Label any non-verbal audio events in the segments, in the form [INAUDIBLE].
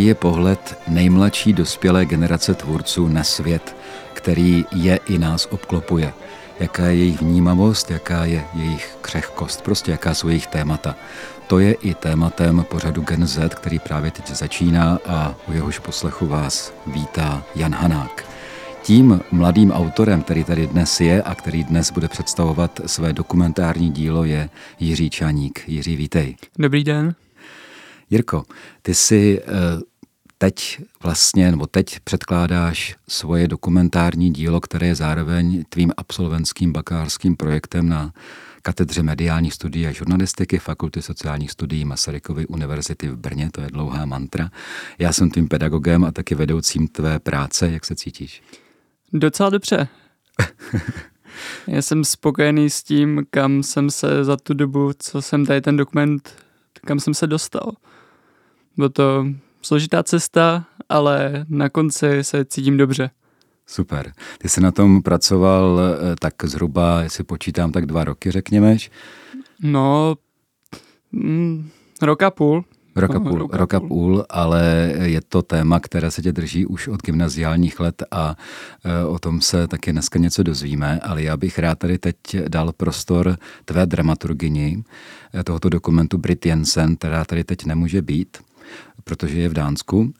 Jaký je pohled nejmladší dospělé generace tvůrců na svět, který je i nás obklopuje? Jaká je jejich vnímavost, jaká je jejich křehkost, prostě jaká jsou jejich témata. To je i tématem pořadu Gen Z, který právě teď začíná a u jehož poslechu vás vítá Jan Hanák. Tím mladým autorem, který tady dnes je a který dnes bude představovat své dokumentární dílo, je Jiří Čaník. Jiří, vítej. Dobrý den. Jirko, ty si eh, teď vlastně, nebo teď předkládáš svoje dokumentární dílo, které je zároveň tvým absolventským bakalářským projektem na katedře mediálních studií a žurnalistiky Fakulty sociálních studií Masarykovy univerzity v Brně, to je dlouhá mantra. Já jsem tvým pedagogem a taky vedoucím tvé práce. Jak se cítíš? Docela dobře. [LAUGHS] Já jsem spokojený s tím, kam jsem se za tu dobu, co jsem tady ten dokument, kam jsem se dostal. Bylo to složitá cesta, ale na konci se cítím dobře. Super. Ty jsi na tom pracoval eh, tak zhruba, jestli počítám, tak dva roky, řekněmeš? No, mm, rok a půl. Rok a půl, rok a rok a půl, ale je to téma, které se tě drží už od gymnaziálních let a eh, o tom se taky dneska něco dozvíme, ale já bych rád tady teď dal prostor tvé dramaturgini eh, tohoto dokumentu Brit Jensen, která tady teď nemůže být protože je v Dánsku,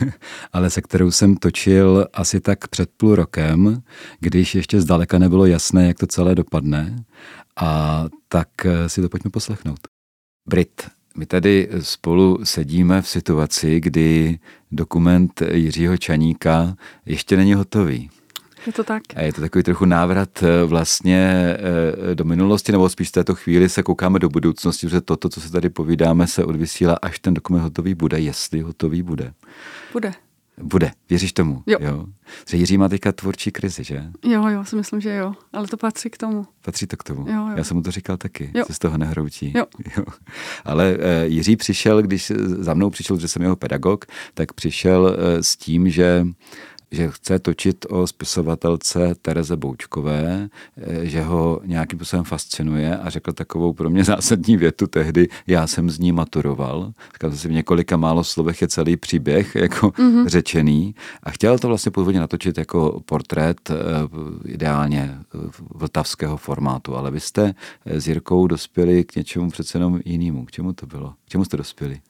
[LAUGHS] ale se kterou jsem točil asi tak před půl rokem, když ještě zdaleka nebylo jasné, jak to celé dopadne. A tak eh, si to pojďme poslechnout. Brit, my tady spolu sedíme v situaci, kdy dokument Jiřího Čaníka ještě není hotový. Je to tak. A je to takový trochu návrat eh, vlastně eh, do minulosti, nebo spíš v této chvíli se koukáme do budoucnosti, protože toto, co se tady povídáme, se odvysílá, až ten dokument hotový bude, jestli hotový bude. Bude. Bude, věříš tomu? Jo. jo. Že Jiří má teďka tvůrčí krizi, že? Jo, jo, si myslím, že jo. Ale to patří k tomu. Patří to k tomu. Jo, jo. Já jsem mu to říkal taky, jo. se z toho nehroutí. Jo. [LAUGHS] jo. Ale uh, Jiří přišel, když za mnou přišel, že jsem jeho pedagog, tak přišel uh, s tím, že že chce točit o spisovatelce Tereze Boučkové, eh, že ho nějakým způsobem fascinuje a řekl takovou pro mě zásadní větu tehdy, já jsem z ní maturoval. Říkal jsem si v několika málo slovech je celý příběh [LAUGHS] jako mm-hmm. řečený a chtěl to vlastně původně natočit jako portrét eh, ideálně vltavského formátu, ale vy jste s Jirkou dospěli k něčemu přece jenom jinému. K čemu to bylo? K čemu jste dospěli?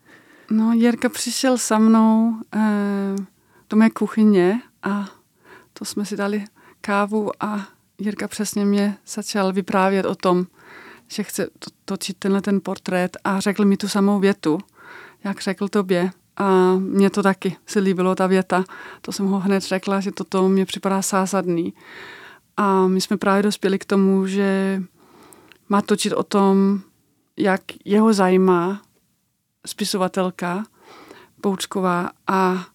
No, Jirka přišel za mnou eh, do mé kuchyně a to jsme si dali kávu a Jirka přesně mě začal vyprávět o tom, že chce to, točit tenhle ten portrét a řekl mi tu samou větu, jak řekl tobě. A mně to taky se líbilo, ta věta. To jsem ho hned řekla, že toto mě připadá zásadný. A my jsme právě dospěli k tomu, že má točit o tom, jak jeho zajímá spisovatelka Poučková a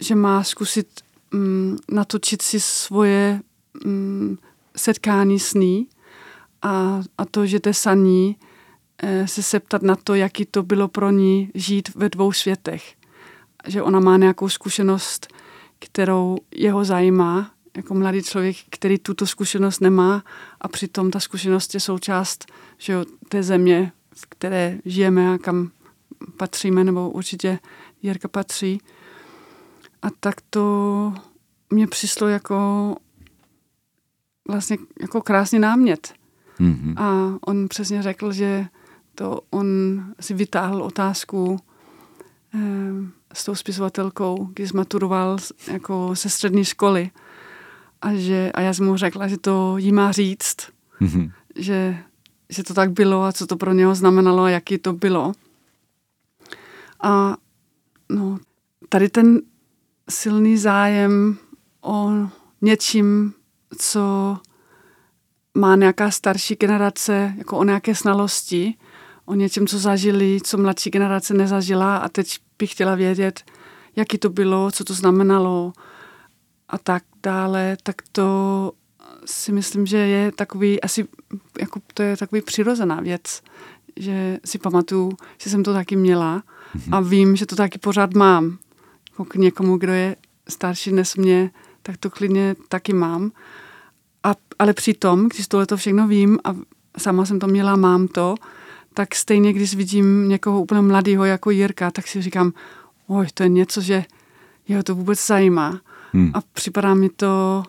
že má zkusit um, natočit si svoje um, setkání s ní a, a to, že jde saní, eh, se septat na to, jaký to bylo pro ní žít ve dvou světech. Že ona má nějakou zkušenost, kterou jeho zajímá, jako mladý člověk, který tuto zkušenost nemá a přitom ta zkušenost je součást že jo, té země, v které žijeme a kam patříme, nebo určitě Jirka patří. A tak to mě přišlo jako vlastně jako krásný námět. Mm-hmm. A on přesně řekl, že to on si vytáhl otázku eh, s tou spisovatelkou, když maturoval jako ze střední školy. A, že, a já jsem mu řekla, že to jí má říct, mm-hmm. že, že to tak bylo a co to pro něho znamenalo a jaký to bylo. A no, tady ten silný zájem o něčím, co má nějaká starší generace, jako o nějaké znalosti, o něčem, co zažili, co mladší generace nezažila. A teď bych chtěla vědět, jaký to bylo, co to znamenalo a tak dále, tak to si myslím, že je takový, asi jako to je takový přirozená věc, že si pamatuju, že jsem to taky měla. A vím, že to taky pořád mám jako k někomu, kdo je starší než mě, tak to klidně taky mám. A, ale přitom, když tohle to všechno vím a sama jsem to měla, mám to, tak stejně, když vidím někoho úplně mladého jako Jirka, tak si říkám, oj, to je něco, že jeho to vůbec zajímá. Hmm. A připadá mi to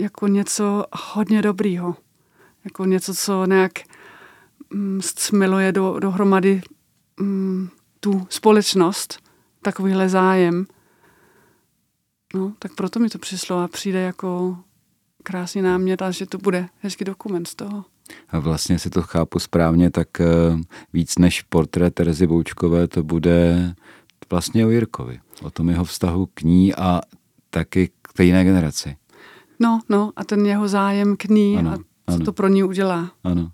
jako něco hodně dobrýho. Jako něco, co nějak mm, smiluje do, dohromady mm, tu společnost, takovýhle zájem. No, tak proto mi to přišlo a přijde jako krásný námět a že to bude hezký dokument z toho. A vlastně si to chápu správně, tak eh, víc než portrét Terezy Boučkové to bude vlastně o Jirkovi, o tom jeho vztahu k ní a taky k té jiné generaci. No, no, a ten jeho zájem k ní ano, a co ano. to pro ní udělá. Ano.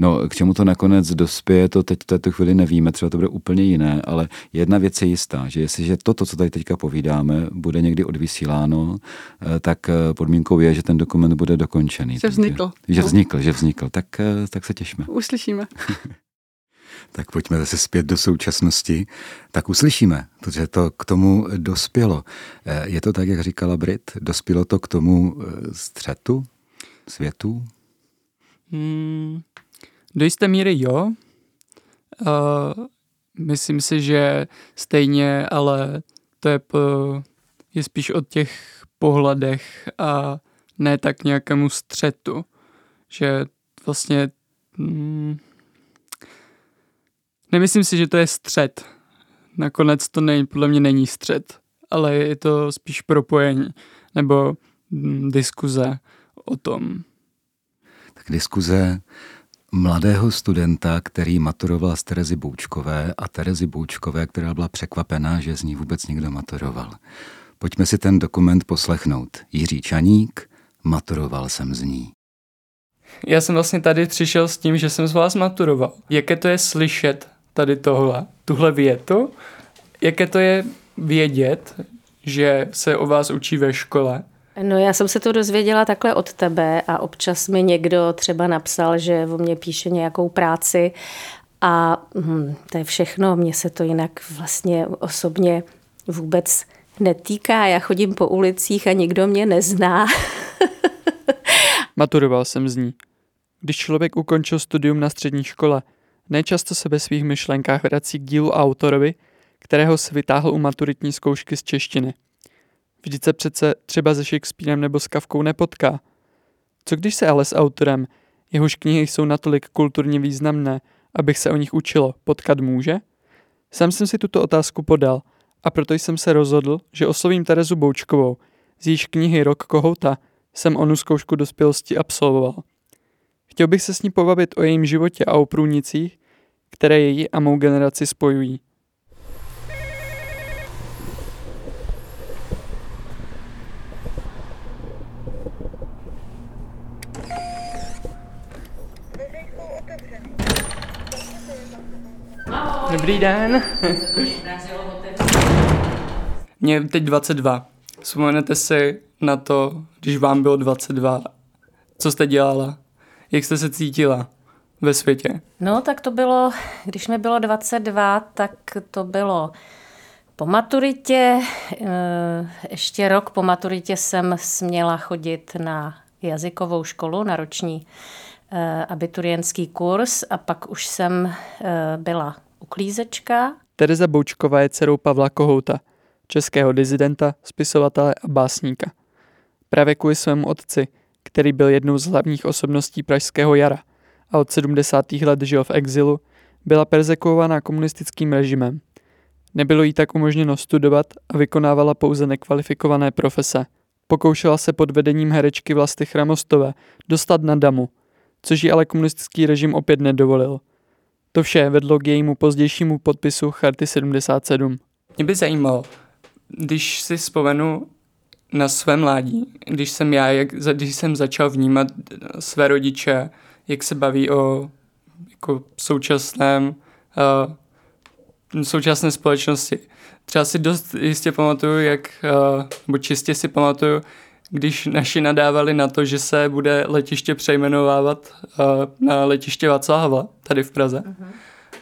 No, k čemu to nakonec dospěje, to teď v této chvíli nevíme, třeba to bude úplně jiné, ale jedna věc je jistá, že jestliže toto, co tady teďka povídáme, bude někdy odvysíláno, eh, tak eh, podmínkou je, že ten dokument bude dokončený. Že vznikl. Že no. vznikl, že vznikl. Tak, eh, tak se těšíme. Uslyšíme. [LAUGHS] tak pojďme zase zpět do současnosti. Tak uslyšíme, protože to k tomu dospělo. Je to tak, jak říkala Brit? Dospělo to k tomu střetu světu? Hmm, do jisté míry jo. Uh, myslím si, že stejně, ale to je, po, je spíš o těch pohledech a ne tak nějakému střetu. Že vlastně hmm, nemyslím si, že to je střet. Nakonec to nej, podle mě není střet, ale je to spíš propojení nebo hmm, diskuze o tom. Tak diskuze mladého studenta, který maturoval z Terezy Boučkové a Terezy Boučkové, která byla překvapená, že z ní vůbec někdo maturoval. Pojďme si ten dokument poslechnout. Jiří Čaník, maturoval jsem z ní. Já jsem vlastně tady přišel s tím, že jsem z vás maturoval. Jaké to je slyšet tady tohle, tuhle větu? Jaké to je vědět, že se o vás učí ve škole? No já jsem se to dozvěděla takhle od tebe a občas mi někdo třeba napsal, že o mě píše nějakou práci a hm, to je všechno. Mně se to jinak vlastně osobně vůbec netýká. Já chodím po ulicích a nikdo mě nezná. [LAUGHS] Maturoval jsem z ní. Když člověk ukončil studium na střední škole, nejčasto se ve svých myšlenkách vrací k dílu autorovi, kterého se vytáhl u maturitní zkoušky z češtiny. Vždyť se přece třeba se Shakespearem nebo s Kavkou nepotká. Co když se ale s autorem, jehož knihy jsou natolik kulturně významné, abych se o nich učilo, potkat může? Sám jsem si tuto otázku podal a proto jsem se rozhodl, že oslovím Terezu Boučkovou, z jejíž knihy Rok kohouta jsem onu zkoušku dospělosti absolvoval. Chtěl bych se s ní pobavit o jejím životě a o průnicích, které její a mou generaci spojují. Dobrý den. Mě teď 22. Vzpomenete si na to, když vám bylo 22, co jste dělala? Jak jste se cítila ve světě? No, tak to bylo, když mi bylo 22, tak to bylo po maturitě. Eh, ještě rok po maturitě jsem směla chodit na jazykovou školu, na roční eh, abiturientský kurz a pak už jsem eh, byla uklízečka. Tereza Boučková je dcerou Pavla Kohouta, českého dizidenta, spisovatele a básníka. Právě kvůli svému otci, který byl jednou z hlavních osobností Pražského jara a od 70. let žil v exilu, byla persekuovaná komunistickým režimem. Nebylo jí tak umožněno studovat a vykonávala pouze nekvalifikované profese. Pokoušela se pod vedením herečky Vlasty Chramostové dostat na damu, což ji ale komunistický režim opět nedovolil – to vše vedlo k jejímu pozdějšímu podpisu Charty 77. Mě by zajímalo, když si vzpomenu na své mládí, když jsem já, jak, když jsem začal vnímat své rodiče, jak se baví o jako současném, uh, současné společnosti. Třeba si dost jistě pamatuju, jak, uh, nebo čistě si pamatuju, když naši nadávali na to, že se bude letiště přejmenovávat uh, na letiště Václava tady v Praze. Uh-huh.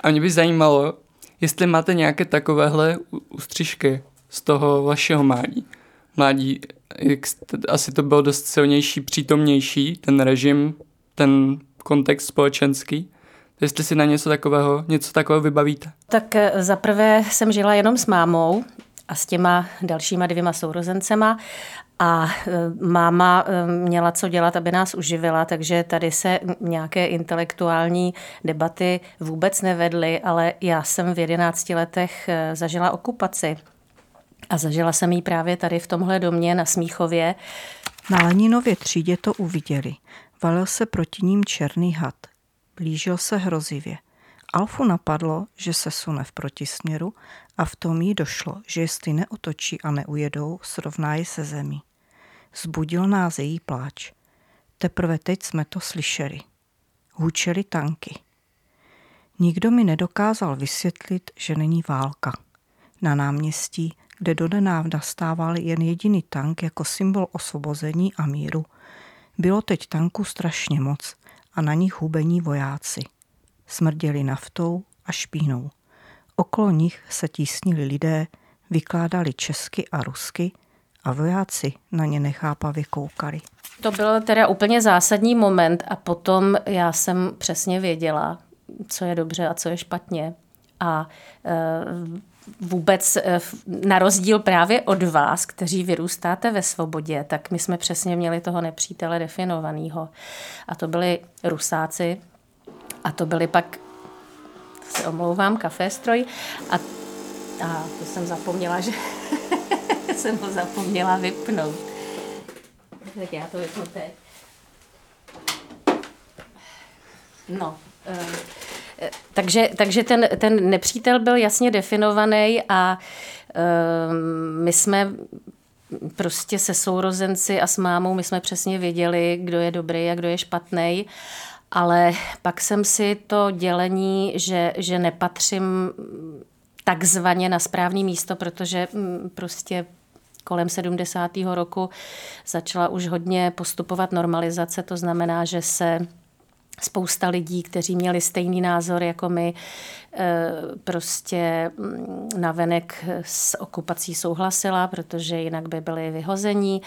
A mě by zajímalo, jestli máte nějaké takovéhle ústřižky z toho vašeho mládí. Mládí, jak, asi to bylo dost silnější, přítomnější, ten režim, ten kontext společenský. Jestli si na něco takového, něco takového vybavíte? Tak eh, zaprvé jsem žila jenom s mámou a s těma dalšíma dvěma sourozencema a e, máma e, měla co dělat, aby nás uživila, takže tady se nějaké intelektuální debaty vůbec nevedly, ale já jsem v 11 letech e, zažila okupaci. A zažila jsem ji právě tady v tomhle domě na Smíchově. Na Leninově třídě to uviděli. Valil se proti ním černý had. Blížil se hrozivě. Alfu napadlo, že se sune v protisměru a v tom jí došlo, že jestli neotočí a neujedou, srovná ji se zemí. Zbudil nás její pláč. Teprve teď jsme to slyšeli. Hůčeli tanky. Nikdo mi nedokázal vysvětlit, že není válka. Na náměstí, kde donedávna stával jen jediný tank jako symbol osvobození a míru, bylo teď tanku strašně moc a na nich hubení vojáci. Smrděli naftou a špínou. Okolo nich se tísnili lidé, vykládali česky a rusky a vojáci na ně nechápavě koukali. To byl teda úplně zásadní moment a potom já jsem přesně věděla, co je dobře a co je špatně. A e, vůbec e, na rozdíl právě od vás, kteří vyrůstáte ve svobodě, tak my jsme přesně měli toho nepřítele definovaného. A to byli rusáci a to byli pak, se omlouvám, kaféstroj a, a to jsem zapomněla, že [LAUGHS] [LAUGHS] jsem ho zapomněla vypnout. Tak já to vypnu teď. No, uh, takže, takže ten, ten nepřítel byl jasně definovaný a uh, my jsme prostě se sourozenci a s mámou, my jsme přesně věděli, kdo je dobrý a kdo je špatný. Ale pak jsem si to dělení, že, že nepatřím takzvaně na správné místo, protože mm, prostě kolem 70. roku začala už hodně postupovat normalizace, to znamená, že se spousta lidí, kteří měli stejný názor jako my, eh, prostě mm, navenek s okupací souhlasila, protože jinak by byli vyhození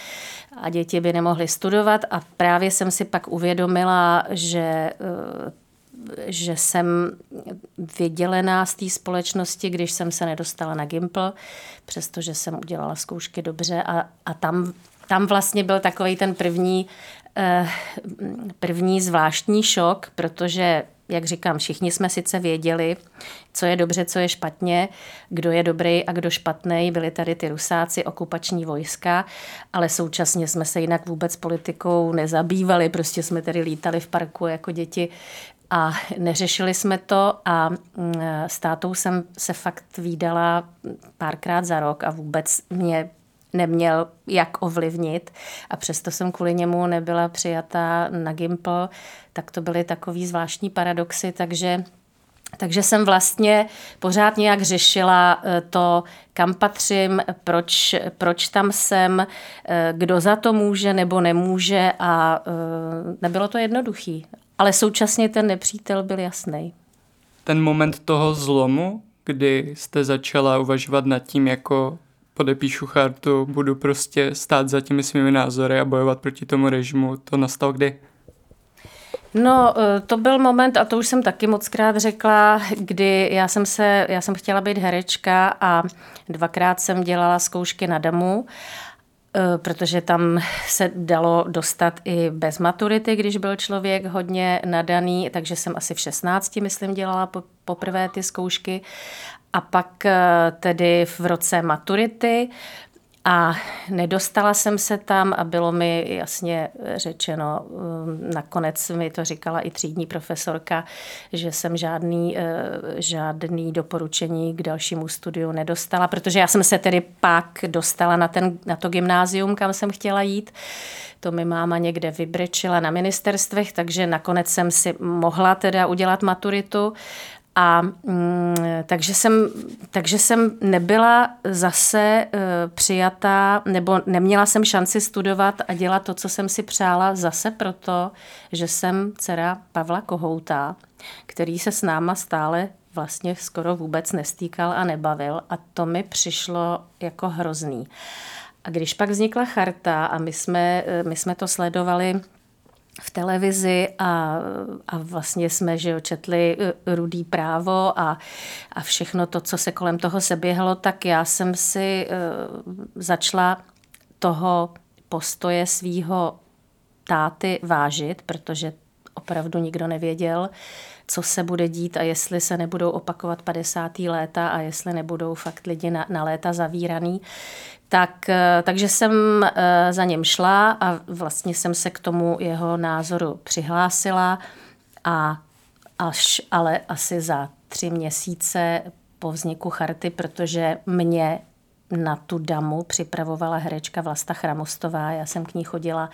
a děti by nemohly studovat. A právě jsem si pak uvědomila, že eh, že jsem vydělená z té společnosti, když jsem se nedostala na Gimple, přestože jsem udělala zkoušky dobře a, a tam, tam vlastně byl takový ten první, eh, první zvláštní šok, protože jak říkám, všichni jsme sice věděli, co je dobře, co je špatně, kdo je dobrý a kdo špatný. Byli tady ty rusáci, okupační vojska, ale současně jsme se jinak vůbec politikou nezabývali. Prostě jsme tady lítali v parku jako děti a neřešili jsme to a mm, s tátou jsem se fakt výdala párkrát za rok a vůbec mě neměl jak ovlivnit. A přesto jsem kvůli němu nebyla přijata na Gimple, tak to byly takový zvláštní paradoxy, takže takže jsem vlastně pořád nějak řešila eh, to, kam patřím, proč, proč tam jsem, eh, kdo za to může nebo nemůže a eh, nebylo to jednoduchý ale současně ten nepřítel byl jasný. Ten moment toho zlomu, kdy jste začala uvažovat nad tím, jako podepíšu chartu, budu prostě stát za těmi svými názory a bojovat proti tomu režimu, to nastal kdy? No, eh, to byl moment, a to už jsem taky moc krát řekla, kdy já jsem, se, já jsem chtěla být herečka a dvakrát jsem dělala zkoušky na damu protože tam se dalo dostat i bez maturity, když byl člověk hodně nadaný, takže jsem asi v 16, myslím, dělala poprvé ty zkoušky. A pak eh, tedy v roce maturity a nedostala jsem se tam a bylo mi jasně řečeno, um, nakonec mi to říkala i třídní profesorka, že jsem žádný, eh, žádný doporučení k dalšímu studiu nedostala, protože já jsem se tedy pak dostala na, ten, na to gymnázium, kam jsem chtěla jít. To mi máma někde vybrečila na ministerstvech, takže nakonec jsem si mohla teda udělat maturitu a mm, takže, jsem, takže jsem nebyla zase uh, přijatá, nebo neměla jsem šanci studovat a dělat to, co jsem si přála, zase proto, že jsem dcera Pavla Kohouta, který se s náma stále vlastně skoro vůbec nestýkal a nebavil a to mi přišlo jako hrozný. A když pak vznikla charta a my jsme, my jsme to sledovali v televizi a, a vlastně jsme že jo, četli eh, rudý právo a, a všechno to, co se kolem toho seběhlo, tak já jsem si uh, začala toho postoje svýho táty vážit, protože opravdu nikdo nevěděl, co se bude dít a jestli se nebudou opakovat 50. léta a jestli nebudou fakt lidi na, na léta zavíraný. Tak, eh, takže jsem eh, za něm šla a vlastně jsem se k tomu jeho názoru přihlásila a až ale asi za tři měsíce po vzniku charty, protože mě na tu damu připravovala herečka Vlasta Chramostová. Já jsem k ní chodila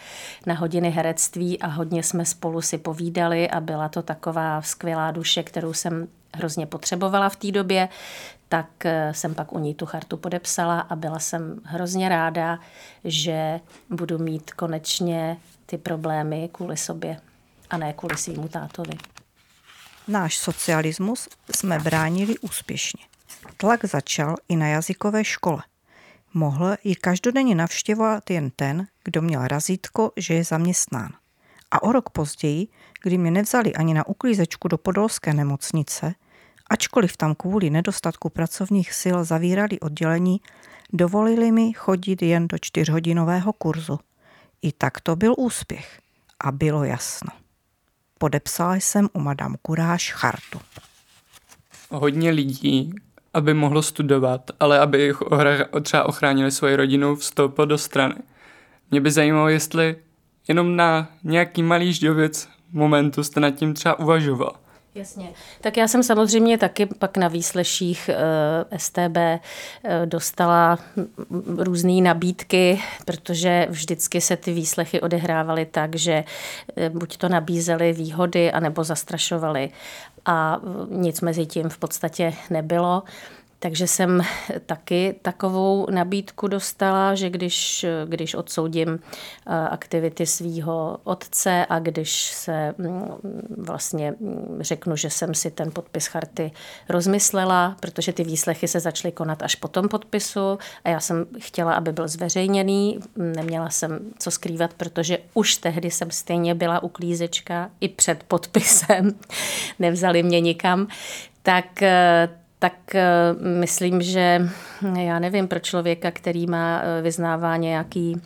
na hodiny herectví a hodně jsme spolu si povídali a byla to taková skvělá duše, kterou jsem hrozně potřebovala v té době, tak eh, jsem pak u ní tu chartu podepsala a byla jsem hrozně ráda, že budu mít konečně ty problémy kvůli sobě a ne kvůli svýmu tátovi. Náš socialismus jsme bránili úspěšně. Tlak začal i na jazykové škole. Mohl ji každodenně navštěvovat jen ten, kdo měl razítko, že je zaměstnán. A o rok později, kdy mě nevzali ani na uklízečku do podolské nemocnice, ačkoliv tam kvůli nedostatku pracovních sil zavírali oddělení, dovolili mi chodit jen do čtyřhodinového kurzu. I tak to byl úspěch. A bylo jasno. Podepsala jsem u Madame Kuráž chartu. Hodně lidí, aby mohlo studovat, ale aby jich třeba ochránili svoji rodinu, vstoupil do strany. Mě by zajímalo, jestli jenom na nějaký malý ždověc momentu jste nad tím třeba uvažoval. Jasně. Tak já jsem samozřejmě taky pak na výsleších eh, STB uh, dostala různé nabídky, protože vždycky se ty výslechy odehrávaly tak, že uh, buď to nabízely výhody, anebo zastrašovali. A nic mezi tím v podstatě nebylo. Takže jsem taky takovou nabídku dostala, že když, když odsoudím eh, aktivity svého otce a když se mm, vlastně mm, řeknu, že jsem si ten podpis charty rozmyslela, protože ty výslechy se začaly konat až po tom podpisu a já jsem chtěla, aby byl zveřejněný. Neměla jsem co skrývat, protože už tehdy jsem stejně byla uklízečka i před podpisem. [LAUGHS] Nevzali mě nikam. Tak eh, tak eh, myslím, že já nevím, pro člověka, který má eh, vyznává nějaký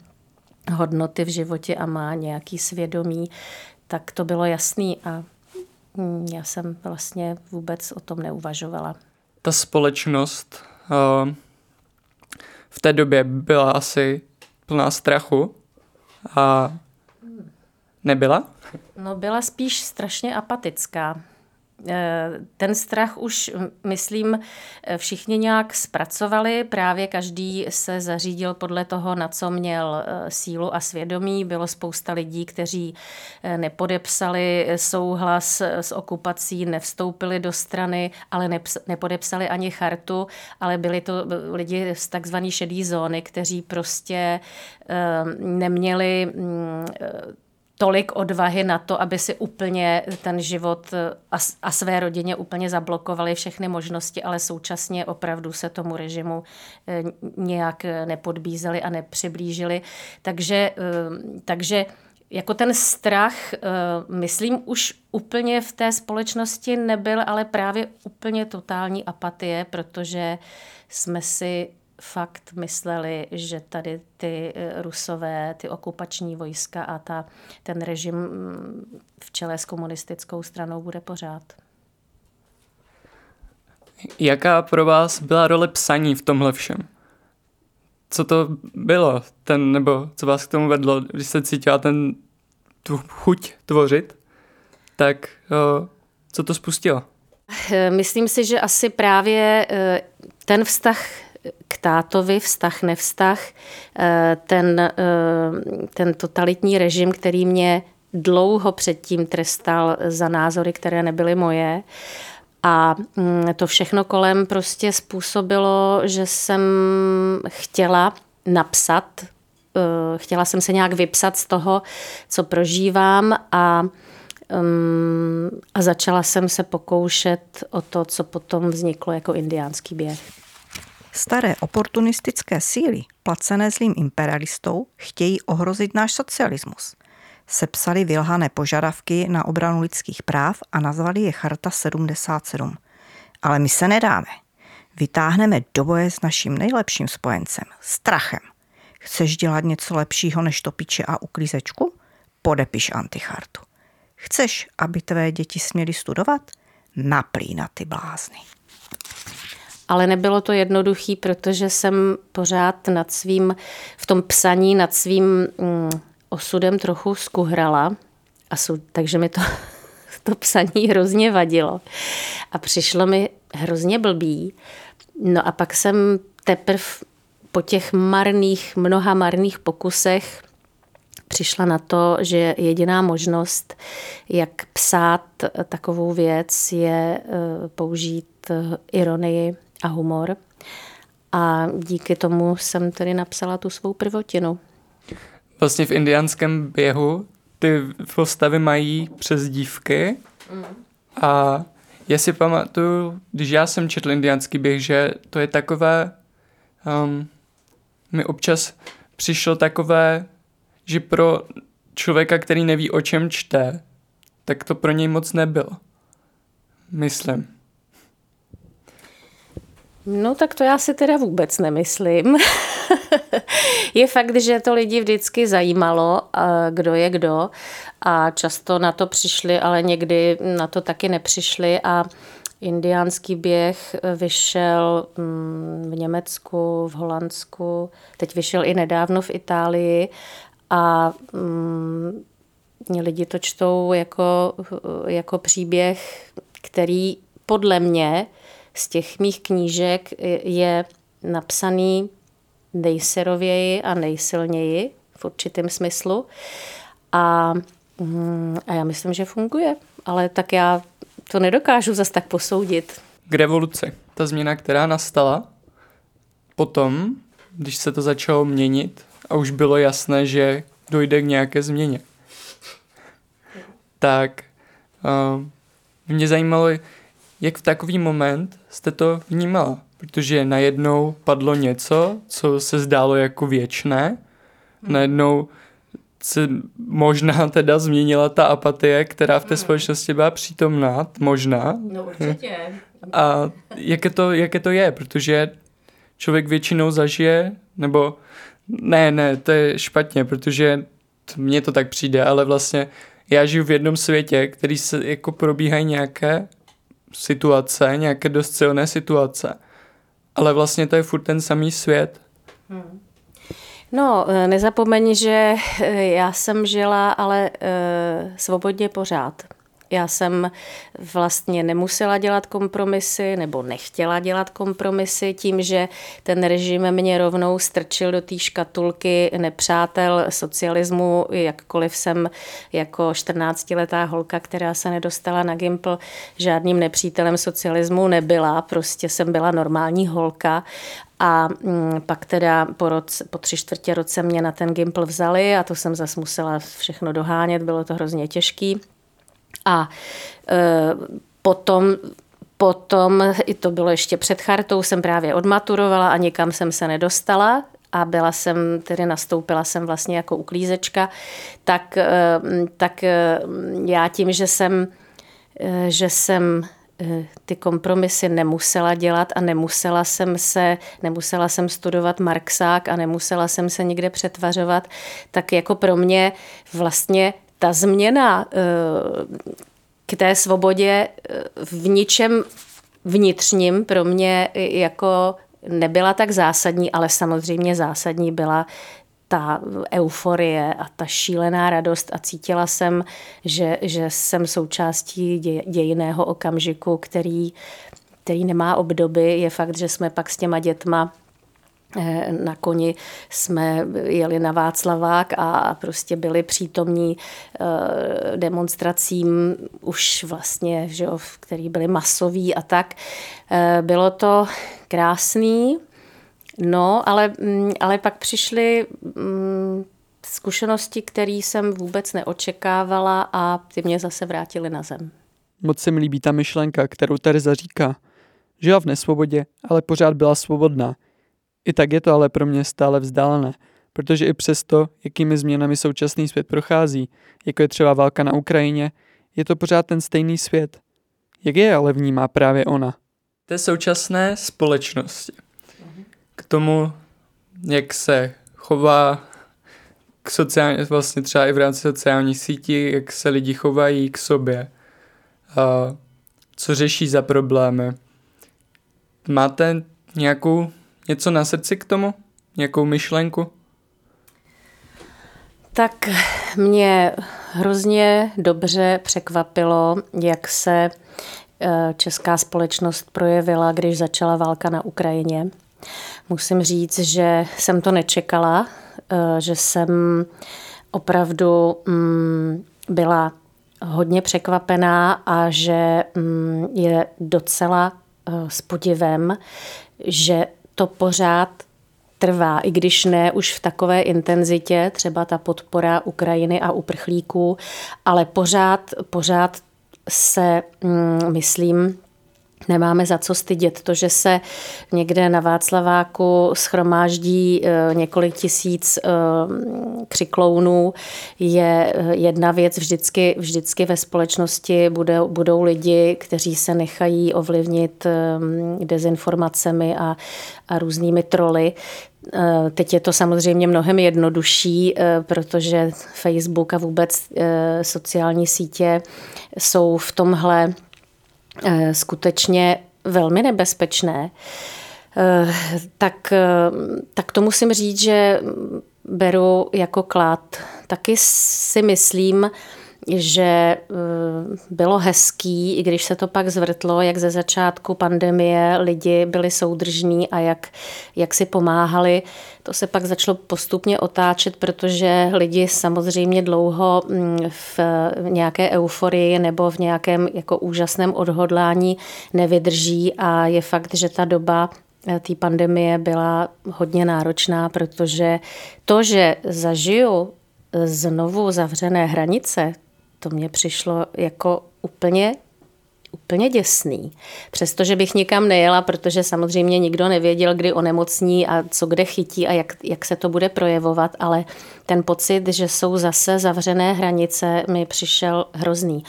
hodnoty v životě a má nějaký svědomí, tak to bylo jasný a hm, já jsem vlastně vůbec o tom neuvažovala. Ta společnost uh, v té době byla asi plná strachu a nebyla? No byla spíš strašně apatická. Eh, ten strach už, myslím, všichni nějak zpracovali. Právě každý se zařídil podle toho, na co měl eh, sílu a svědomí. Bylo spousta lidí, kteří eh, nepodepsali souhlas s okupací, nevstoupili do strany, ale nepodepsali ani chartu, ale byli to lidi z takzvané šedé zóny, kteří prostě neměli mm, tolik odvahy na to, aby si úplně ten život eh, a, a své rodině úplně zablokovali všechny možnosti, ale současně opravdu se tomu režimu eh, nějak nepodbízeli a nepřiblížili. Takže, eh, takže jako ten strach, myslím, už úplně v té společnosti nebyl, ale právě úplně totální apatie, protože jsme si fakt mysleli, že tady ty eh, rusové, ty okupační vojska a ta, ten režim mm, v čele s komunistickou stranou bude pořád. Jaká pro vás byla role psaní v tomhle všem? Co to bylo, ten, nebo co vás k tomu vedlo, když se cítila ten, tu chuť tvořit, tak o, co to spustilo? Eh, myslím si, že asi právě eh, ten vztah k tátovi, vztah, nevztah, eh, ten, eh, ten totalitní režim, který mě dlouho předtím trestal za názory, které nebyly moje. A mm, to všechno kolem prostě způsobilo, že jsem chtěla napsat, eh, chtěla jsem se nějak vypsat z toho, co prožívám a mm, a začala jsem se pokoušet o to, co potom vzniklo jako indiánský běh. Staré oportunistické síly, placené zlým imperialistou, chtějí ohrozit náš socialismus. sepsali vylhané požadavky na obranu lidských práv a nazvali je Charta 77. Ale my se nedáme. Vytáhneme do boje s naším nejlepším spojencem, strachem. Chceš dělat něco lepšího než topiče a uklízečku? Podepiš antichartu. Chceš, aby tvé děti směly studovat? Naplí na ty blázny. Ale nebylo to jednoduchý, protože jsem pořád nad svým, v tom psaní nad svým mm, osudem trochu skuhrala. A jsou, takže mi to, [LAUGHS] to psaní hrozně vadilo. A přišlo mi hrozně blbý. No a pak jsem teprve po těch marných, mnoha marných pokusech přišla na to, že jediná možnost, jak psát takovou věc, je eh, použít eh, ironii a humor. A díky tomu jsem tedy napsala tu svou prvotinu. Vlastně v indiánském běhu ty postavy mají přes dívky mm. a já si pamatuju, když já jsem četl indiánský běh, že to je takové, um, mi občas přišlo takové, že pro člověka, který neví, o čem čte, tak to pro něj moc nebylo. Myslím. No tak to já si teda vůbec nemyslím. [LAUGHS] je fakt, že to lidi vždycky zajímalo, kdo je kdo. A často na to přišli, ale někdy na to taky nepřišli. A indiánský běh vyšel mm, v Německu, v Holandsku, teď vyšel i nedávno v Itálii. A mm, lidi to čtou jako, jako příběh, který podle mě z těch mých knížek je napsaný nejserověji a nejsilněji v určitém smyslu. A, mm, a já myslím, že funguje. Ale tak já to nedokážu zase tak posoudit. K revoluci. Ta změna, která nastala potom, když se to začalo měnit a už bylo jasné, že dojde k nějaké změně. Tak uh, mě zajímalo, jak v takový moment jste to vnímala? Protože najednou padlo něco, co se zdálo jako věčné, hmm. najednou se možná teda změnila ta apatie, která v té hmm. společnosti byla přítomná, možná. No určitě. A jaké to, jaké to je, protože člověk většinou zažije, nebo ne, ne, to je špatně, protože mně to tak přijde, ale vlastně já žiju v jednom světě, který se jako probíhají nějaké situace, nějaké dost silné situace. Ale vlastně to je furt ten samý svět. Hmm. No, eh, nezapomeň, že eh, já jsem žila ale e, svobodně pořád. Já jsem vlastně nemusela dělat kompromisy nebo nechtěla dělat kompromisy tím, že ten režim mě rovnou strčil do té škatulky nepřátel socialismu, jakkoliv jsem jako 14-letá holka, která se nedostala na Gimpl, žádným nepřítelem socialismu nebyla, prostě jsem byla normální holka a mm, pak teda po, roce, po tři čtvrtě roce mě na ten Gimpl vzali a to jsem zase musela všechno dohánět, bylo to hrozně těžký. A e, potom Potom, i to bylo ještě před chartou, jsem právě odmaturovala a nikam jsem se nedostala a byla jsem, tedy nastoupila jsem vlastně jako uklízečka, tak, e, tak e, já tím, že jsem, že jsem ty kompromisy nemusela dělat a nemusela jsem se, nemusela jsem studovat Marxák a nemusela jsem se nikde přetvařovat, tak jako pro mě vlastně ta změna eh, k té svobodě eh, v ničem vnitřním pro mě jako nebyla tak zásadní, ale samozřejmě zásadní byla ta euforie a ta šílená radost a cítila jsem, že, že jsem součástí děj, dějiného okamžiku, který, který nemá obdoby. Je fakt, že jsme pak s těma dětma na koni jsme jeli na Václavák a prostě byli přítomní eh, demonstracím už vlastně, že jo, který byly masový a tak. Eh, bylo to krásný, no, ale, mm, ale pak přišly mm, zkušenosti, které jsem vůbec neočekávala a ty mě zase vrátily na zem. Moc se mi líbí ta myšlenka, kterou Tereza říká. Žila v nesvobodě, ale pořád byla svobodná – i tak je to ale pro mě stále vzdálené, protože i přesto, jakými změnami současný svět prochází, jako je třeba válka na Ukrajině, je to pořád ten stejný svět. Jak je ale vnímá právě ona? Té současné společnosti. K tomu, jak se chová k sociální, vlastně třeba i v rámci sociálních sítí, jak se lidi chovají k sobě, a co řeší za problémy. Máte nějakou, něco na srdci k tomu? Nějakou myšlenku? Tak mě hrozně dobře překvapilo, jak se eh, česká společnost projevila, když začala válka na Ukrajině. Musím říct, že jsem to nečekala, eh, že jsem opravdu mm, byla hodně překvapená a že mm, je docela eh, s podivem, že to pořád trvá, i když ne už v takové intenzitě, třeba ta podpora Ukrajiny a uprchlíků, ale pořád, pořád se, mm, myslím, Nemáme za co stydět. To, že se někde na Václaváku schromáždí eh, několik tisíc eh, křiklounů, je eh, jedna věc. Vždycky, vždycky ve společnosti bude, budou lidi, kteří se nechají ovlivnit dezinformacemi a, a různými troly. Teď je to samozřejmě mnohem jednodušší, protože Facebook a vůbec sociální sítě jsou v tomhle Eh, skutečně velmi nebezpečné, eh, tak, eh, tak to musím říct, že beru jako klad. Taky si myslím, že eh, bylo hezký, i když se to pak zvrtlo, jak ze začátku pandemie lidi byli soudržní a jak, jak si pomáhali. To se pak začalo postupně otáčet, protože lidi samozřejmě dlouho mm, v nějaké euforii nebo v nějakém jako úžasném odhodlání nevydrží a je fakt, že ta doba eh, té pandemie byla hodně náročná, protože to, že zažiju znovu zavřené hranice, to mě přišlo jako úplně úplně děsný. Přestože bych nikam nejela, protože samozřejmě nikdo nevěděl, kdy onemocní a co kde chytí a jak, jak se to bude projevovat, ale ten pocit, že jsou zase zavřené hranice, mi přišel hrozný.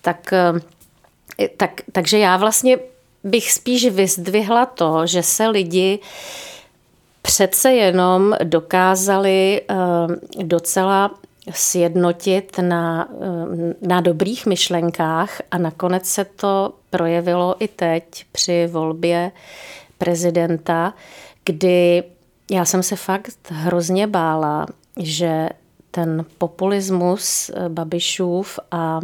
Tak, eh, tak, takže já vlastně bych spíš vyzdvihla to, že se lidi přece jenom dokázali eh, docela sjednotit na, na dobrých myšlenkách a nakonec se to projevilo i teď při volbě prezidenta, kdy já jsem se fakt hrozně bála, že ten populismus Babišův a,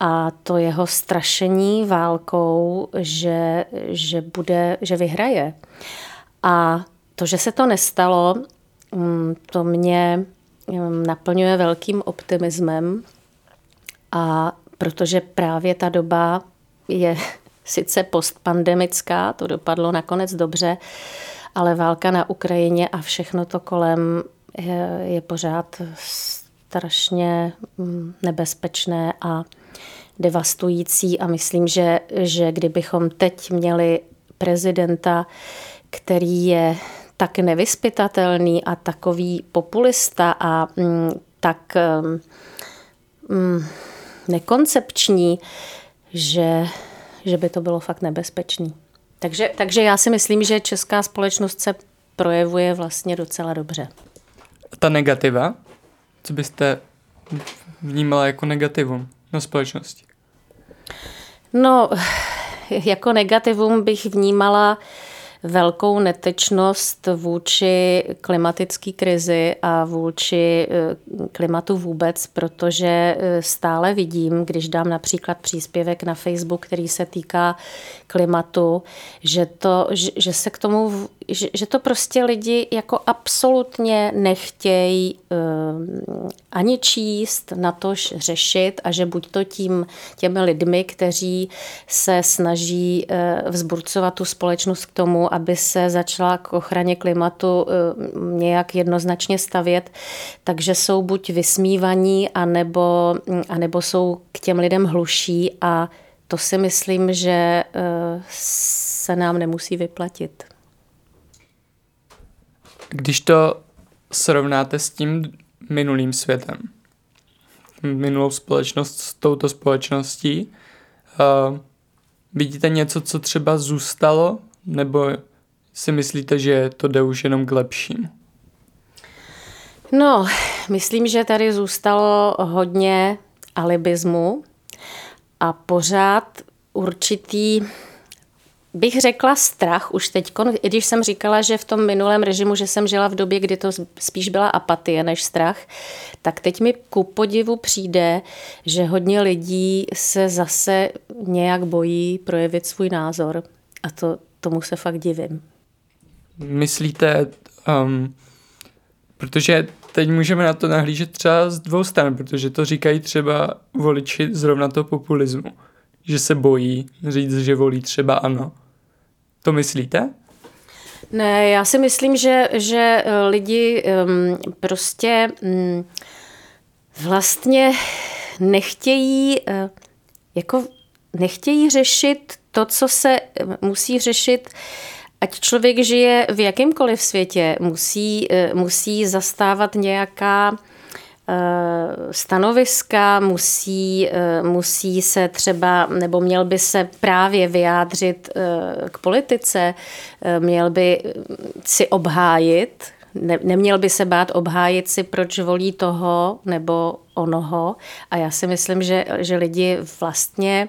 a to jeho strašení válkou, že, že, bude, že vyhraje. A to, že se to nestalo, mm, to mě naplňuje velkým optimismem a protože právě ta doba je [LAUGHS] sice postpandemická, to dopadlo nakonec dobře, ale válka na Ukrajině a všechno to kolem je, je pořád strašně mm, nebezpečné a devastující. A myslím, že, že kdybychom teď měli prezidenta, který je tak nevyspytatelný a takový populista a mm, tak mm, nekoncepční, že, že by to bylo fakt nebezpečný. Takže, takže já si myslím, že česká společnost se projevuje vlastně docela dobře. Ta negativa, co byste vnímala jako negativum na společnosti? No, jako negativum bych vnímala velkou netečnost vůči klimatické krizi a vůči eh, klimatu vůbec, protože eh, stále vidím, když dám například příspěvek na Facebook, který se týká klimatu, že, to, že se k tomu, že, že to prostě lidi jako absolutně nechtějí uh, ani číst, natož řešit a že buď to tím těmi lidmi, kteří se snaží uh, vzburcovat tu společnost k tomu, aby se začala k ochraně klimatu uh, nějak jednoznačně stavět, takže jsou buď vysmívaní, anebo, anebo jsou k těm lidem hluší a to si myslím, že se nám nemusí vyplatit. Když to srovnáte s tím minulým světem? Minulou společnost s touto společností. Uh, vidíte něco, co třeba zůstalo, nebo si myslíte, že to jde už jenom k lepšímu? No, myslím, že tady zůstalo hodně alibismu a pořád určitý bych řekla strach už teď, i když jsem říkala, že v tom minulém režimu, že jsem žila v době, kdy to spíš byla apatie než strach, tak teď mi ku podivu přijde, že hodně lidí se zase nějak bojí projevit svůj názor a to, tomu se fakt divím. Myslíte, um, protože teď můžeme na to nahlížet třeba z dvou stran, protože to říkají třeba voliči zrovna toho populismu, že se bojí říct, že volí třeba ano. To myslíte? Ne, já si myslím, že, že lidi um, prostě um, vlastně nechtějí uh, jako nechtějí řešit to, co se musí řešit ať člověk žije v jakýmkoliv světě, musí, eh, musí zastávat nějaká eh, stanoviska, musí, eh, musí se třeba, nebo měl by se právě vyjádřit k politice, měl by si obhájit, ne, neměl by se bát obhájit si, proč volí toho nebo onoho. A já si myslím, že, že lidi vlastně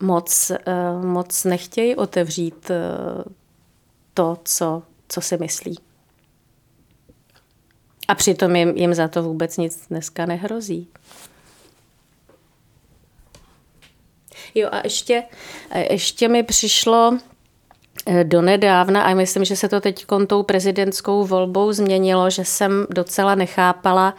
moc, moc nechtějí otevřít to, co, co si myslí. A přitom jim, jim za to vůbec nic dneska nehrozí. Jo a ještě, ještě mi přišlo eh, donedávna, a myslím, že se to teď tou prezidentskou volbou změnilo, že jsem docela nechápala,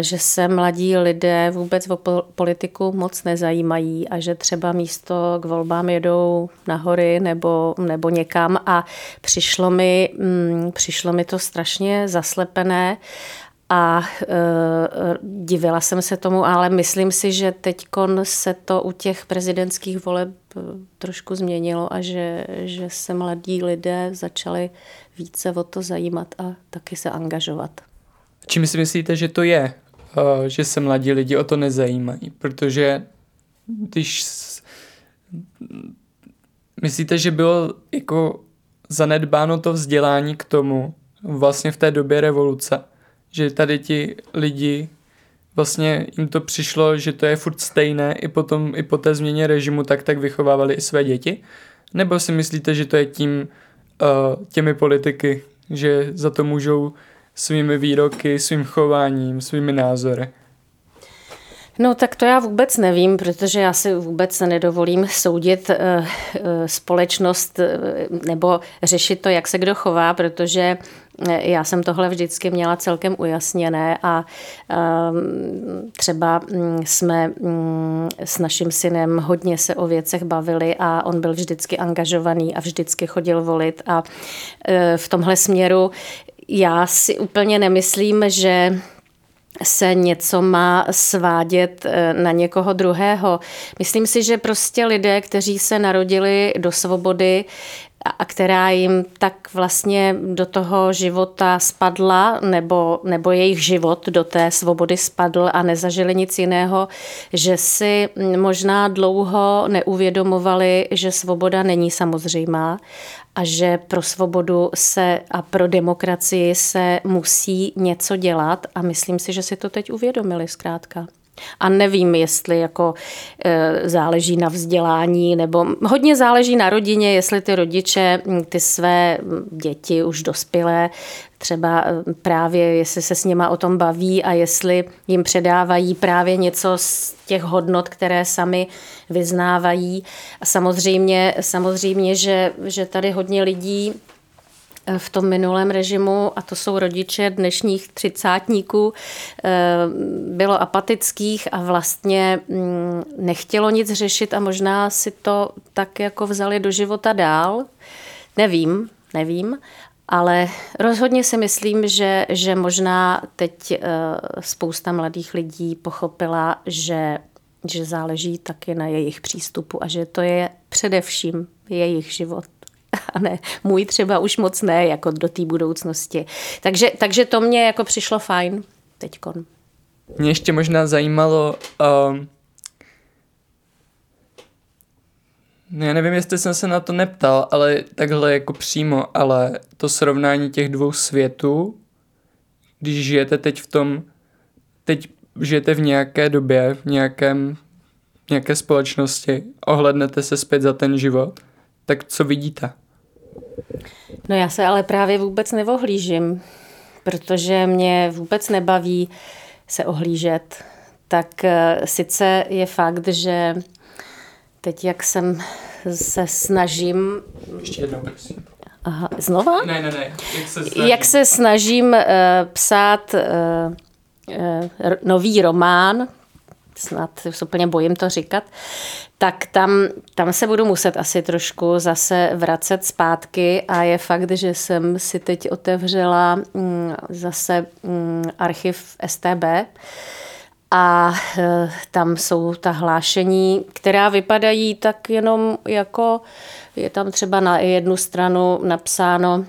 že se mladí lidé vůbec o politiku moc nezajímají a že třeba místo k volbám jedou na hory nebo, nebo někam a přišlo mi, mm, přišlo mi to strašně zaslepené a e, divila jsem se tomu, ale myslím si, že teď se to u těch prezidentských voleb trošku změnilo a že, že se mladí lidé začali více o to zajímat a taky se angažovat. Čím si myslíte, že to je, eh, že se mladí lidi o to nezajímají? Protože když myslíte, že bylo jako zanedbáno to vzdělání k tomu vlastně v té době revoluce, že tady ti lidi vlastně jim to přišlo, že to je furt stejné i potom i po té změně režimu, tak tak vychovávali i své děti? Nebo si myslíte, že to je tím uh, těmi politiky, že za to můžou svými výroky, svým chováním, svými názory? No tak to já vůbec nevím, protože já si vůbec nedovolím soudit uh, společnost uh, nebo řešit to, jak se kdo chová, protože já jsem tohle vždycky měla celkem ujasněné a um, třeba mm, jsme um, s naším synem hodně se o věcech bavili a on byl vždycky angažovaný a vždycky chodil volit a v tomhle směru já si úplně nemyslím, že se něco má svádět eh, na někoho druhého. Myslím si, že prostě lidé, kteří se narodili do svobody, a která jim tak vlastně do toho života spadla, nebo, nebo jejich život do té svobody spadl a nezažili nic jiného, že si možná dlouho neuvědomovali, že svoboda není samozřejmá a že pro svobodu se a pro demokracii se musí něco dělat a myslím si, že si to teď uvědomili zkrátka. A nevím, jestli jako e, záleží na vzdělání, nebo hodně záleží na rodině, jestli ty rodiče ty své děti už dospělé, třeba e, právě jestli se s nima o tom baví a jestli jim předávají právě něco z těch hodnot, které sami vyznávají. A samozřejmě, samozřejmě že, že tady hodně lidí v tom minulém režimu, a to jsou rodiče dnešních třicátníků, eh, bylo apatických a vlastně mm, nechtělo nic řešit a možná si to tak jako vzali do života dál. Nevím, nevím, ale rozhodně si myslím, že, že možná teď eh, spousta mladých lidí pochopila, že, že záleží taky na jejich přístupu a že to je především jejich život. [LAUGHS] a ne, můj třeba už moc ne, jako do té budoucnosti. Takže, takže to mě jako přišlo fajn teďkon. Mě ještě možná zajímalo, um, já nevím, jestli jsem se na to neptal, ale takhle jako přímo, ale to srovnání těch dvou světů, když žijete teď v tom, teď žijete v nějaké době, v nějakém, nějaké společnosti, ohlednete se zpět za ten život, tak co vidíte? No já se ale právě vůbec nevohlížím, protože mě vůbec nebaví se ohlížet. Tak eh, sice je fakt, že teď, jak jsem se snažím... Ještě jednou, prosím. Aha, znova? Ne, ne, ne. Jak se snažím, jak se snažím uh, psát uh, uh, nový román, snad se úplně bojím to říkat, tak tam, tam se budu muset asi trošku zase vracet zpátky a je fakt, že jsem si teď otevřela mm, zase mm, archiv STB a e, tam jsou ta hlášení, která vypadají tak jenom jako, je tam třeba na jednu stranu napsáno,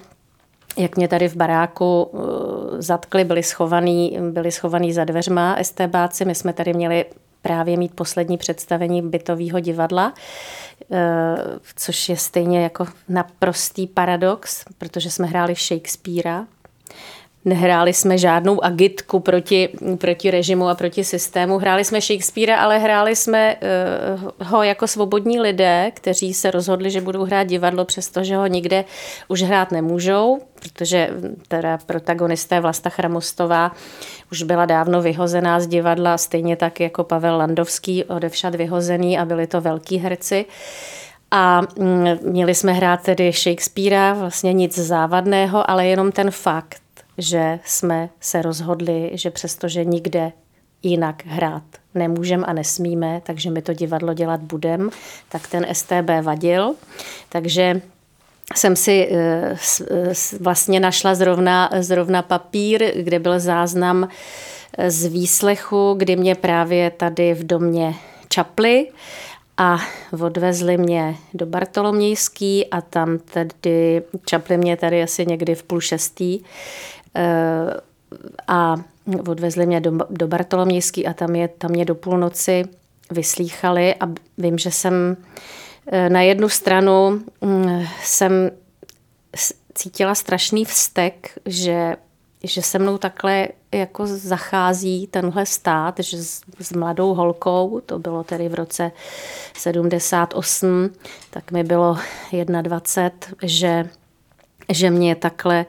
jak mě tady v baráku e, zatkli, byli schovaný, byli schovaný za dveřma STBáci. My jsme tady měli právě mít poslední představení bytového divadla, e, což je stejně jako naprostý paradox, protože jsme hráli Shakespearea Nehráli jsme žádnou agitku proti, proti režimu a proti systému. Hráli jsme Shakespearea, ale hráli jsme uh, ho jako svobodní lidé, kteří se rozhodli, že budou hrát divadlo, přestože ho nikde už hrát nemůžou, protože teda protagonisté Vlasta Chramostová už byla dávno vyhozená z divadla, stejně tak jako Pavel Landovský odevšad vyhozený a byli to velký herci. A mm, měli jsme hrát tedy Shakespearea, vlastně nic závadného, ale jenom ten fakt, že jsme se rozhodli, že přestože nikde jinak hrát nemůžeme a nesmíme, takže my to divadlo dělat budem, tak ten STB vadil. Takže jsem si eh, vlastně našla zrovna, zrovna papír, kde byl záznam eh, z výslechu, kdy mě právě tady v domě čapli a odvezli mě do Bartolomějský a tam tedy čapli mě tady asi někdy v půl šestý Eh, a odvezli mě do, do Bartolomějský a tam, je, tam mě do půlnoci vyslýchali a vím, že jsem eh, na jednu stranu mm, jsem cítila strašný vztek, že, že se mnou takhle jako zachází tenhle stát, že s, s mladou holkou, to bylo tedy v roce 78, tak mi bylo 21, že, že mě takhle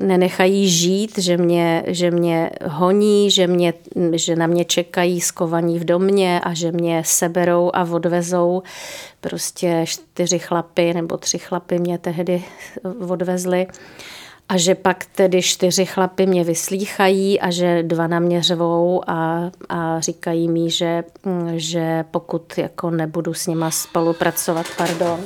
nenechají žít, že mě, že mě honí, že, mě, že na mě čekají skovaní v domě a že mě seberou a odvezou. Prostě čtyři chlapy nebo tři chlapy mě tehdy odvezli. A že pak tedy čtyři chlapy mě vyslýchají a že dva na mě řvou a, a říkají mi, že, že pokud jako nebudu s nima spolupracovat, pardon,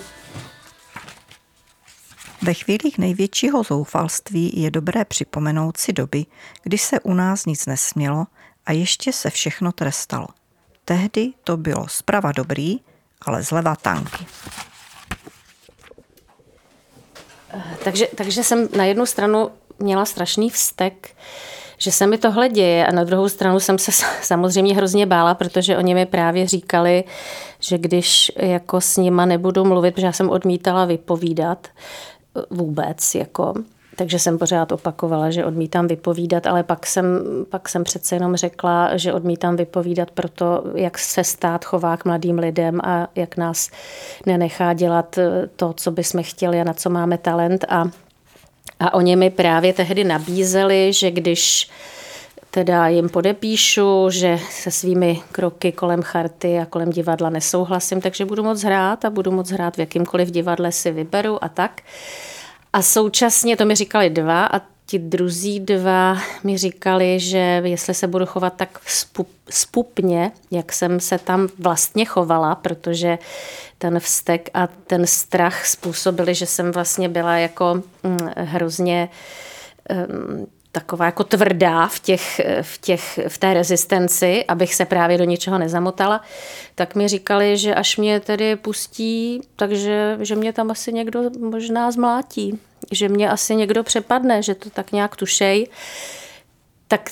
ve chvílích největšího zoufalství je dobré připomenout si doby, kdy se u nás nic nesmělo a ještě se všechno trestalo. Tehdy to bylo zprava dobrý, ale zleva tanky. Takže, takže jsem na jednu stranu měla strašný vztek, že se mi tohle děje a na druhou stranu jsem se samozřejmě hrozně bála, protože oni mi právě říkali, že když jako s nima nebudu mluvit, protože já jsem odmítala vypovídat, vůbec. Jako. Takže jsem pořád opakovala, že odmítám vypovídat, ale pak jsem, pak jsem přece jenom řekla, že odmítám vypovídat proto, jak se stát chová k mladým lidem a jak nás nenechá dělat to, co bychom chtěli a na co máme talent. A, a oni mi právě tehdy nabízeli, že když teda jim podepíšu, že se svými kroky kolem charty a kolem divadla nesouhlasím, takže budu moc hrát a budu moc hrát v jakýmkoliv divadle si vyberu a tak. A současně, to mi říkali dva a ti druzí dva mi říkali, že jestli se budu chovat tak spupně, jak jsem se tam vlastně chovala, protože ten vztek a ten strach způsobili, že jsem vlastně byla jako hm, hrozně taková jako tvrdá v, těch, v, těch, v té rezistenci, abych se právě do ničeho nezamotala, tak mi říkali, že až mě tedy pustí, takže že mě tam asi někdo možná zmlátí, že mě asi někdo přepadne, že to tak nějak tušej. Tak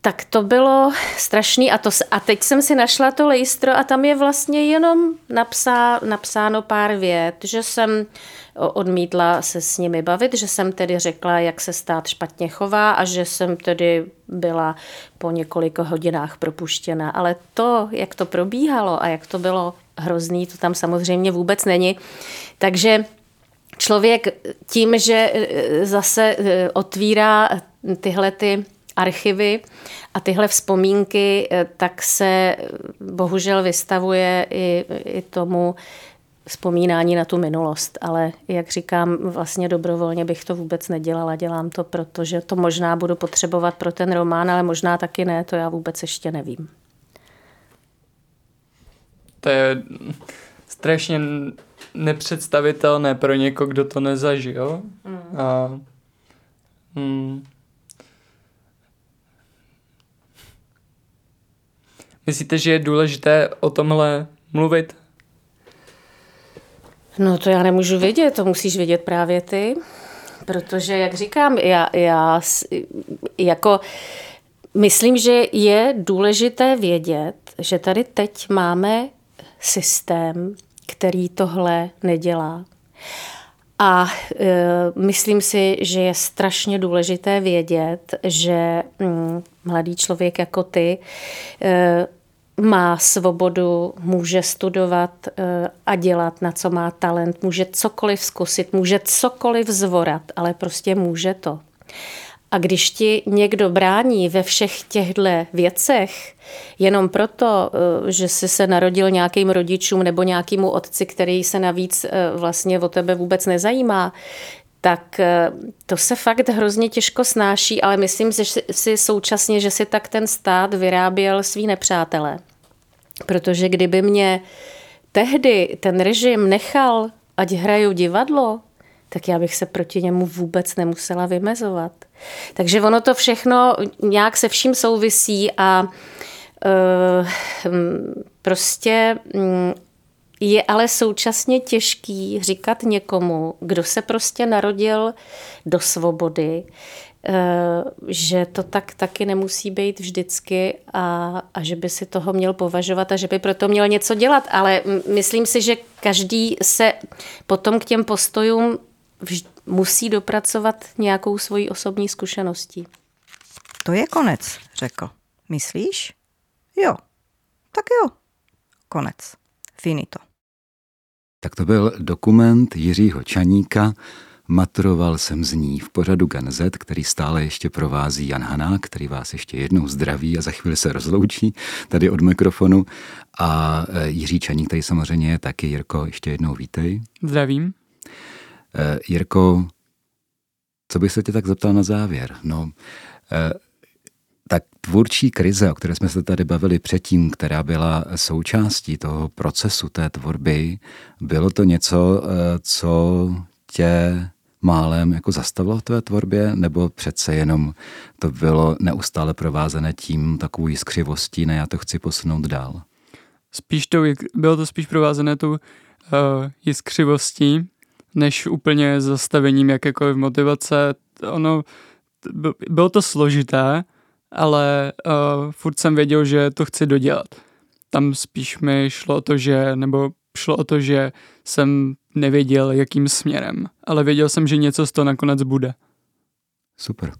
tak to bylo strašný a, to, a teď jsem si našla to lejstro a tam je vlastně jenom napsá, napsáno pár vět, že jsem odmítla se s nimi bavit, že jsem tedy řekla, jak se stát špatně chová a že jsem tedy byla po několika hodinách propuštěna. Ale to, jak to probíhalo a jak to bylo hrozný, to tam samozřejmě vůbec není. Takže člověk tím, že e, zase e, otvírá tyhle ty archivy a tyhle vzpomínky, e, tak se bohužel vystavuje i, i tomu, vzpomínání na tu minulost, ale jak říkám, vlastně dobrovolně bych to vůbec nedělala. Dělám to, protože to možná budu potřebovat pro ten román, ale možná taky ne, to já vůbec ještě nevím. To je strašně nepředstavitelné pro někoho, kdo to nezažil. Mm. A, mm, Myslíte, že je důležité o tomhle mluvit? No to já nemůžu vědět, to musíš vědět právě ty, protože, jak říkám, já, já jako myslím, že je důležité vědět, že tady teď máme systém, který tohle nedělá. A e, myslím si, že je strašně důležité vědět, že mm, mladý člověk jako ty e, má svobodu, může studovat eh, a dělat, na co má talent, může cokoliv zkusit, může cokoliv zvorat, ale prostě může to. A když ti někdo brání ve všech těchto věcech, jenom proto, eh, že jsi se narodil nějakým rodičům nebo nějakému otci, který se navíc eh, vlastně o tebe vůbec nezajímá, tak eh, to se fakt hrozně těžko snáší, ale myslím si současně, že si tak ten stát vyráběl svý nepřátele. Protože kdyby mě tehdy ten režim nechal, ať hraju divadlo, tak já bych se proti němu vůbec nemusela vymezovat. Takže ono to všechno nějak se vším souvisí a uh, prostě um, je ale současně těžký říkat někomu, kdo se prostě narodil do svobody, eh, že to tak taky nemusí být vždycky a, a že by si toho měl považovat a že by proto měl něco dělat. Ale myslím si, že každý se potom k těm postojům vž- musí dopracovat nějakou svoji osobní zkušeností. To je konec, řekl. Myslíš? Jo. Tak jo. Konec. Finito. Tak to byl dokument Jiřího Čaníka, Maturoval jsem z ní v pořadu Ganzet, který stále ještě provází Jan Hanák, který vás ještě jednou zdraví a za chvíli se rozloučí tady od mikrofonu. A e, Jiří Čaník tady samozřejmě je taky. Jirko, ještě jednou vítej. Zdravím. E, Jirko, co bych se tě tak zeptal na závěr? No, tak tvůrčí krize, o které jsme se tady bavili předtím, která byla součástí toho procesu té tvorby, bylo to něco, eh, co tě málem jako zastavilo v tvé tvorbě, nebo přece jenom to bylo neustále provázené tím takovou jiskřivostí, ne já to chci posunout dál? Spíš to, bylo to spíš provázené tou uh, jiskřivostí, než úplně zastavením jakékoliv motivace. Ono, bylo to složité, ale uh, furt jsem věděl, že to chci dodělat. Tam spíš mi šlo o to, že, nebo šlo o to, že jsem nevěděl, jakým směrem, ale věděl jsem, že něco z toho nakonec bude. Super.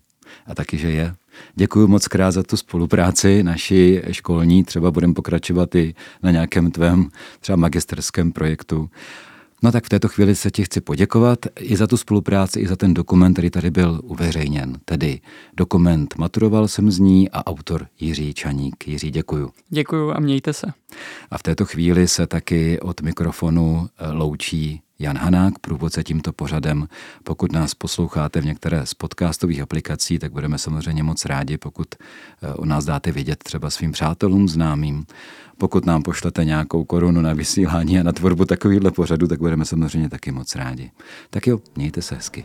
A taky, že je. Děkuji moc krát za tu spolupráci naší školní. Třeba budeme pokračovat i na nějakém tvém třeba magisterském projektu. No tak v této chvíli se ti chci poděkovat i za tu spolupráci, i za ten dokument, který tady byl uveřejněn. Tedy dokument Maturoval jsem z ní a autor Jiří Čaník. Jiří, děkuju. Děkuju a mějte se. A v této chvíli se taky od mikrofonu eh, loučí Jan Hanák, průvodce tímto pořadem. Pokud nás posloucháte v některé z podcastových aplikací, tak budeme samozřejmě moc rádi, pokud eh, o nás dáte vědět třeba svým přátelům, známým. Pokud nám pošlete nějakou korunu na vysílání a na tvorbu takovýchhle pořadu, tak budeme samozřejmě taky moc rádi. Tak jo, mějte se hezky.